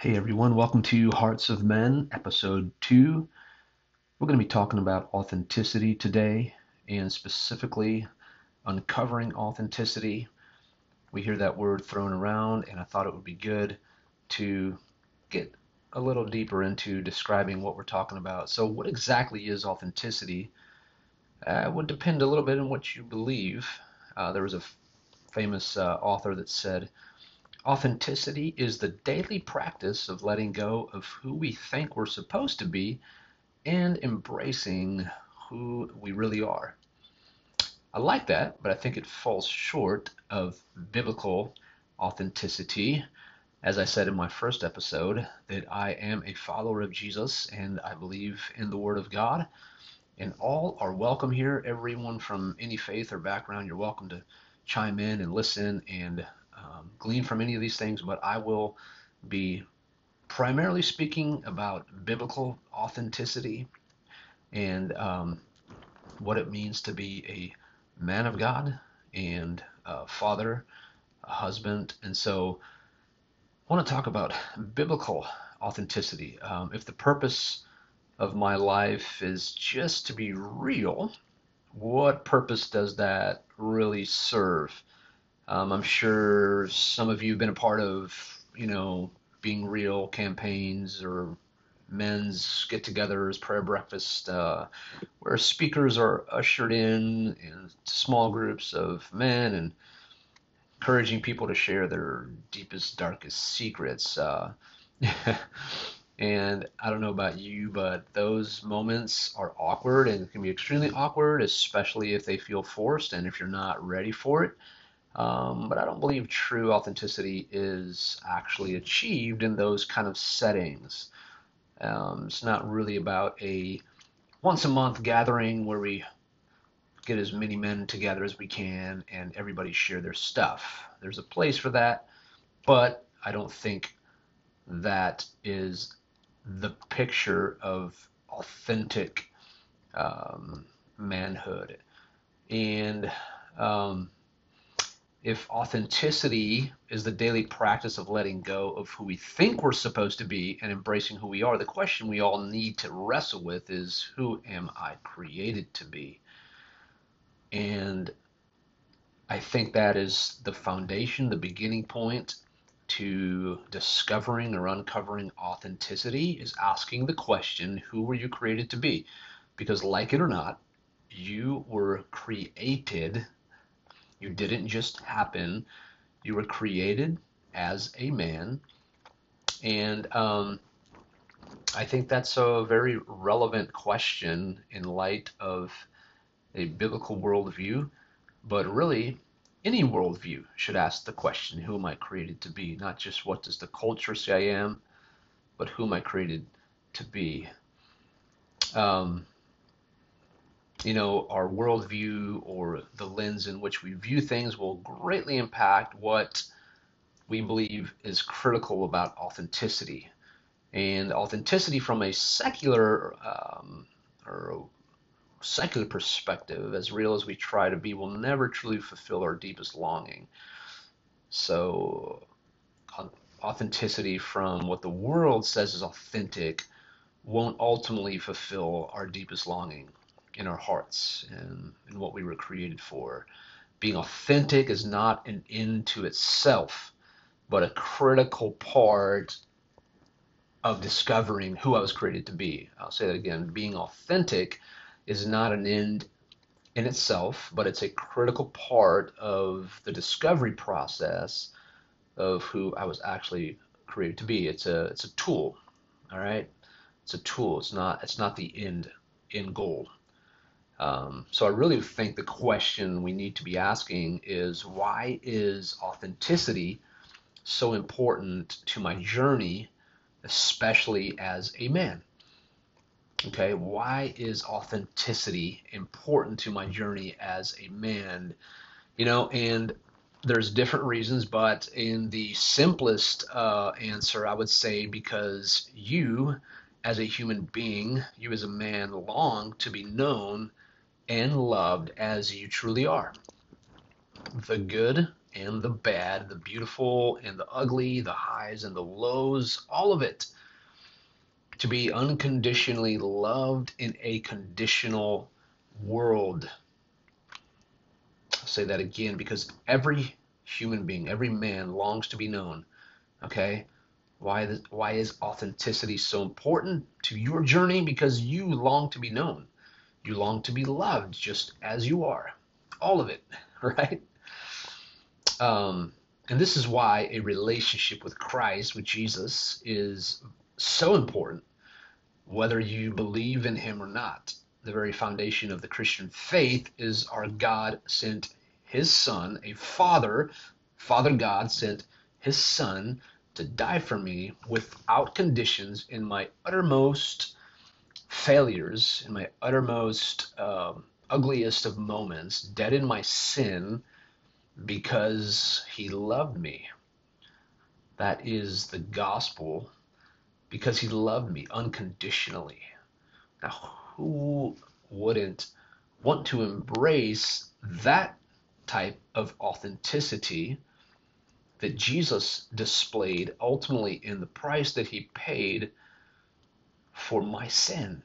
Hey everyone, welcome to Hearts of Men, episode 2. We're going to be talking about authenticity today and specifically uncovering authenticity. We hear that word thrown around, and I thought it would be good to get a little deeper into describing what we're talking about. So, what exactly is authenticity? Uh, would depend a little bit on what you believe. Uh, there was a f- famous uh, author that said, Authenticity is the daily practice of letting go of who we think we're supposed to be and embracing who we really are. I like that, but I think it falls short of biblical authenticity. As I said in my first episode, that I am a follower of Jesus and I believe in the Word of God. And all are welcome here. Everyone from any faith or background, you're welcome to chime in and listen and um, glean from any of these things, but I will be primarily speaking about biblical authenticity and um, what it means to be a man of God and a father, a husband. And so I want to talk about biblical authenticity. Um, if the purpose of my life is just to be real, what purpose does that really serve? Um, I'm sure some of you have been a part of, you know, being real campaigns or men's get-togethers, prayer breakfast, uh, where speakers are ushered in in small groups of men and encouraging people to share their deepest, darkest secrets. Uh, and I don't know about you, but those moments are awkward and can be extremely awkward, especially if they feel forced and if you're not ready for it. Um, but I don't believe true authenticity is actually achieved in those kind of settings. Um, it's not really about a once a month gathering where we get as many men together as we can and everybody share their stuff. There's a place for that, but I don't think that is the picture of authentic um, manhood. And um, if authenticity is the daily practice of letting go of who we think we're supposed to be and embracing who we are, the question we all need to wrestle with is who am I created to be? And I think that is the foundation, the beginning point to discovering or uncovering authenticity is asking the question who were you created to be? Because, like it or not, you were created you didn't just happen. You were created as a man. And um, I think that's a very relevant question in light of a biblical worldview. But really, any worldview should ask the question who am I created to be? Not just what does the culture say I am, but who am I created to be? Um, you know, our worldview or the lens in which we view things will greatly impact what we believe is critical about authenticity. And authenticity from a secular um, or secular perspective, as real as we try to be, will never truly fulfill our deepest longing. So, authenticity from what the world says is authentic won't ultimately fulfill our deepest longing in our hearts and in what we were created for. Being authentic is not an end to itself, but a critical part of discovering who I was created to be. I'll say that again. Being authentic is not an end in itself, but it's a critical part of the discovery process of who I was actually created to be. It's a it's a tool. All right? It's a tool. It's not it's not the end end goal. Um, so I really think the question we need to be asking is why is authenticity so important to my journey, especially as a man? Okay, why is authenticity important to my journey as a man? You know, and there's different reasons, but in the simplest uh, answer, I would say because you, as a human being, you as a man, long to be known and loved as you truly are. The good, and the bad, the beautiful and the ugly, the highs and the lows, all of it. To be unconditionally loved in a conditional world. I'll say that again because every human being, every man longs to be known. Okay? Why, why is authenticity so important to your journey? Because you long to be known. You long to be loved just as you are. All of it, right? Um, and this is why a relationship with Christ, with Jesus, is so important, whether you believe in him or not. The very foundation of the Christian faith is our God sent his Son, a Father, Father God sent his Son to die for me without conditions in my uttermost failures, in my uttermost um, ugliest of moments, dead in my sin, because he loved me. That is the gospel, because he loved me unconditionally. Now, who wouldn't want to embrace that type of authenticity? that Jesus displayed ultimately in the price that he paid for my sin.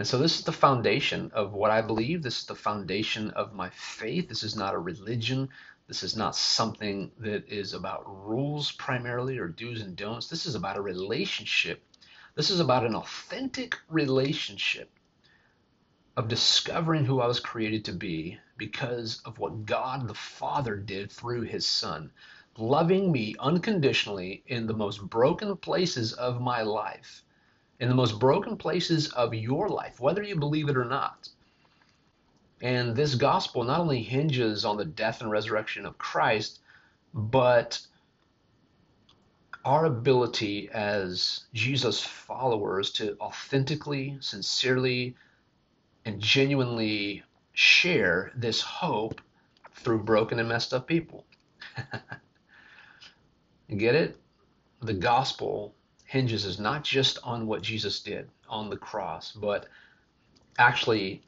And so, this is the foundation of what I believe. This is the foundation of my faith. This is not a religion. This is not something that is about rules primarily or do's and don'ts. This is about a relationship. This is about an authentic relationship of discovering who I was created to be because of what God the Father did through his Son, loving me unconditionally in the most broken places of my life, in the most broken places of your life, whether you believe it or not. And this gospel not only hinges on the death and resurrection of Christ, but our ability as Jesus followers to authentically, sincerely, and genuinely share this hope through broken and messed up people. get it? The gospel hinges is not just on what Jesus did on the cross, but actually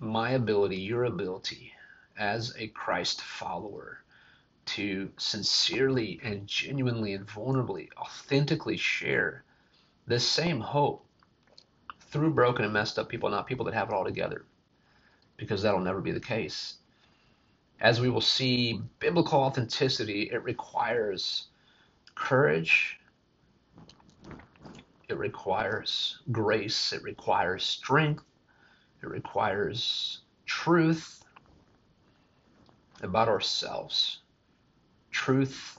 my ability, your ability as a Christ follower to sincerely and genuinely and vulnerably, authentically share this same hope through broken and messed up people, not people that have it all together because that'll never be the case. As we will see, biblical authenticity, it requires courage, it requires grace, it requires strength, it requires truth about ourselves, truth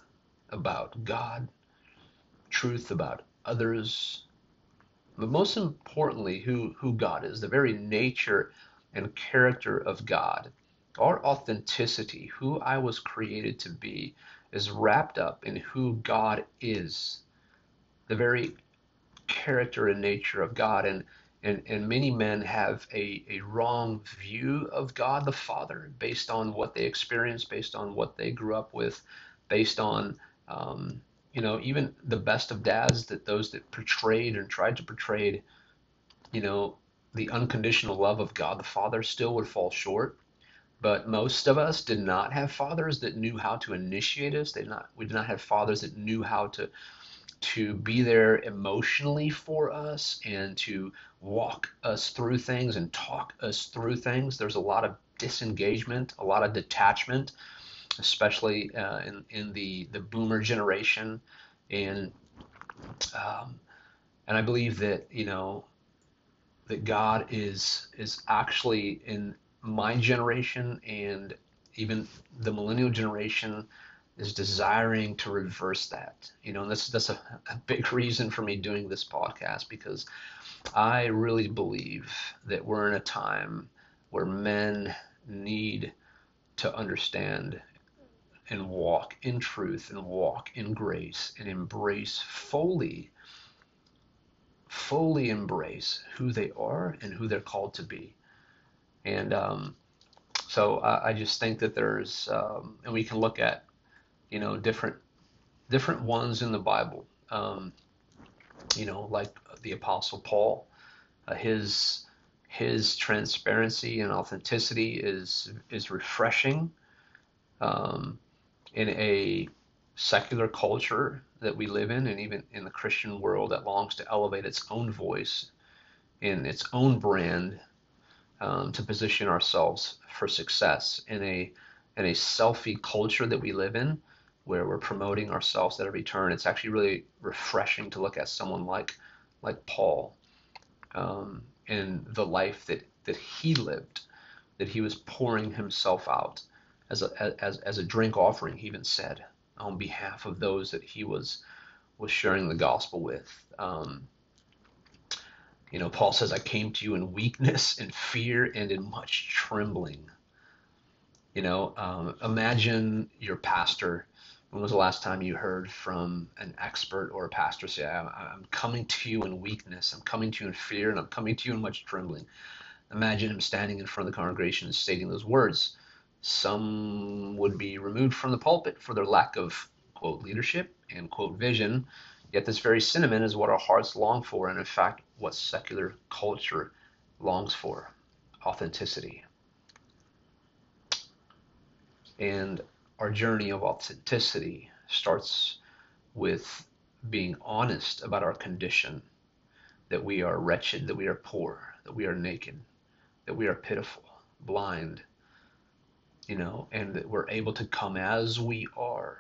about God, truth about others, but most importantly, who, who God is, the very nature and character of God. Our authenticity, who I was created to be, is wrapped up in who God is, the very character and nature of God. And, and, and many men have a, a wrong view of God the Father based on what they experienced, based on what they grew up with, based on, um, you know, even the best of dads that those that portrayed and tried to portray, you know, the unconditional love of God the Father still would fall short. But most of us did not have fathers that knew how to initiate us. They not we did not have fathers that knew how to to be there emotionally for us and to walk us through things and talk us through things. There's a lot of disengagement, a lot of detachment, especially uh, in in the the boomer generation, and um, and I believe that you know that God is is actually in my generation and even the millennial generation is desiring to reverse that. You know, and that's that's a, a big reason for me doing this podcast because I really believe that we're in a time where men need to understand and walk in truth and walk in grace and embrace fully fully embrace who they are and who they're called to be. And um, so I, I, just think that there's, um, and we can look at, you know, different different ones in the Bible. Um, you know, like the Apostle Paul, uh, his his transparency and authenticity is is refreshing. Um, in a secular culture that we live in, and even in the Christian world that longs to elevate its own voice in its own brand um, to position ourselves for success in a in a selfie culture that we live in, where we're promoting ourselves at every turn. It's actually really refreshing to look at someone like like Paul um, in the life that that he lived, that he was pouring himself out as a as as a drink offering. He even said on behalf of those that he was was sharing the gospel with. Um, you know, Paul says, I came to you in weakness and fear and in much trembling. You know, um, imagine your pastor. When was the last time you heard from an expert or a pastor say, I'm coming to you in weakness, I'm coming to you in fear, and I'm coming to you in much trembling? Imagine him standing in front of the congregation and stating those words. Some would be removed from the pulpit for their lack of, quote, leadership and, quote, vision Yet this very sentiment is what our hearts long for, and in fact, what secular culture longs for authenticity. And our journey of authenticity starts with being honest about our condition that we are wretched, that we are poor, that we are naked, that we are pitiful, blind, you know, and that we're able to come as we are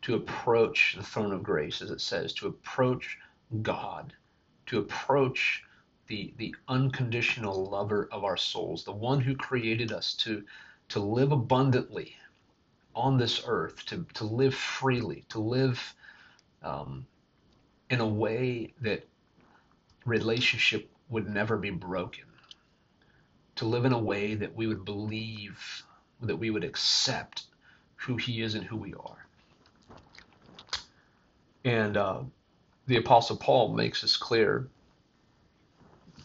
to approach the throne of grace, as it says, to approach God, to approach the, the unconditional lover of our souls, the one who created us to, to live abundantly on this earth, to, to live freely, to live um, in a way that relationship would never be broken, to live in a way that we would believe, that we would accept who He is and who we are. And uh, the Apostle Paul makes this clear.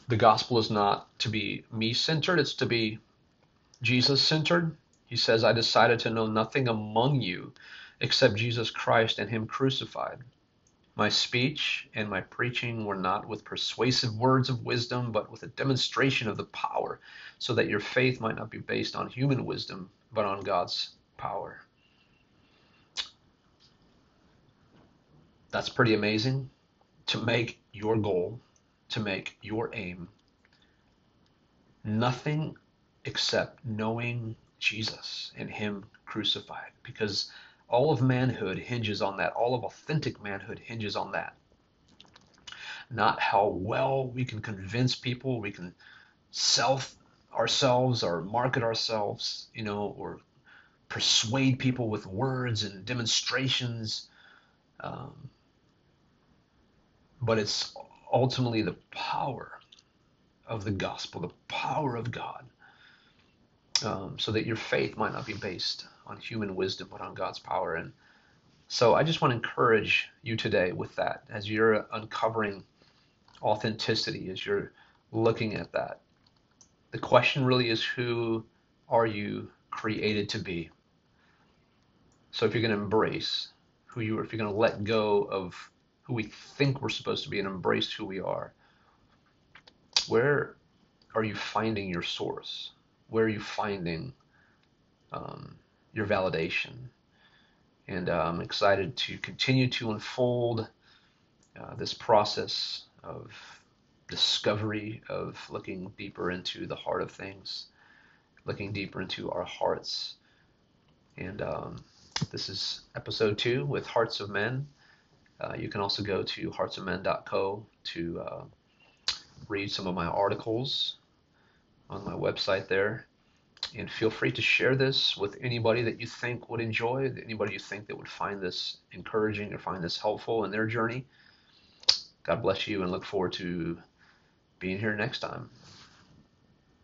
The gospel is not to be me centered, it's to be Jesus centered. He says, I decided to know nothing among you except Jesus Christ and Him crucified. My speech and my preaching were not with persuasive words of wisdom, but with a demonstration of the power, so that your faith might not be based on human wisdom, but on God's power. That's pretty amazing to make your goal, to make your aim nothing except knowing Jesus and Him crucified. Because all of manhood hinges on that. All of authentic manhood hinges on that. Not how well we can convince people, we can sell ourselves or market ourselves, you know, or persuade people with words and demonstrations. Um, but it's ultimately the power of the gospel, the power of God, um, so that your faith might not be based on human wisdom, but on God's power. And so I just want to encourage you today with that as you're uncovering authenticity, as you're looking at that. The question really is who are you created to be? So if you're going to embrace who you are, if you're going to let go of who we think we're supposed to be and embrace who we are. Where are you finding your source? Where are you finding um, your validation? And uh, I'm excited to continue to unfold uh, this process of discovery, of looking deeper into the heart of things, looking deeper into our hearts. And um, this is episode two with Hearts of Men. Uh, you can also go to heartsofmen.co to uh, read some of my articles on my website there. And feel free to share this with anybody that you think would enjoy, anybody you think that would find this encouraging or find this helpful in their journey. God bless you and look forward to being here next time.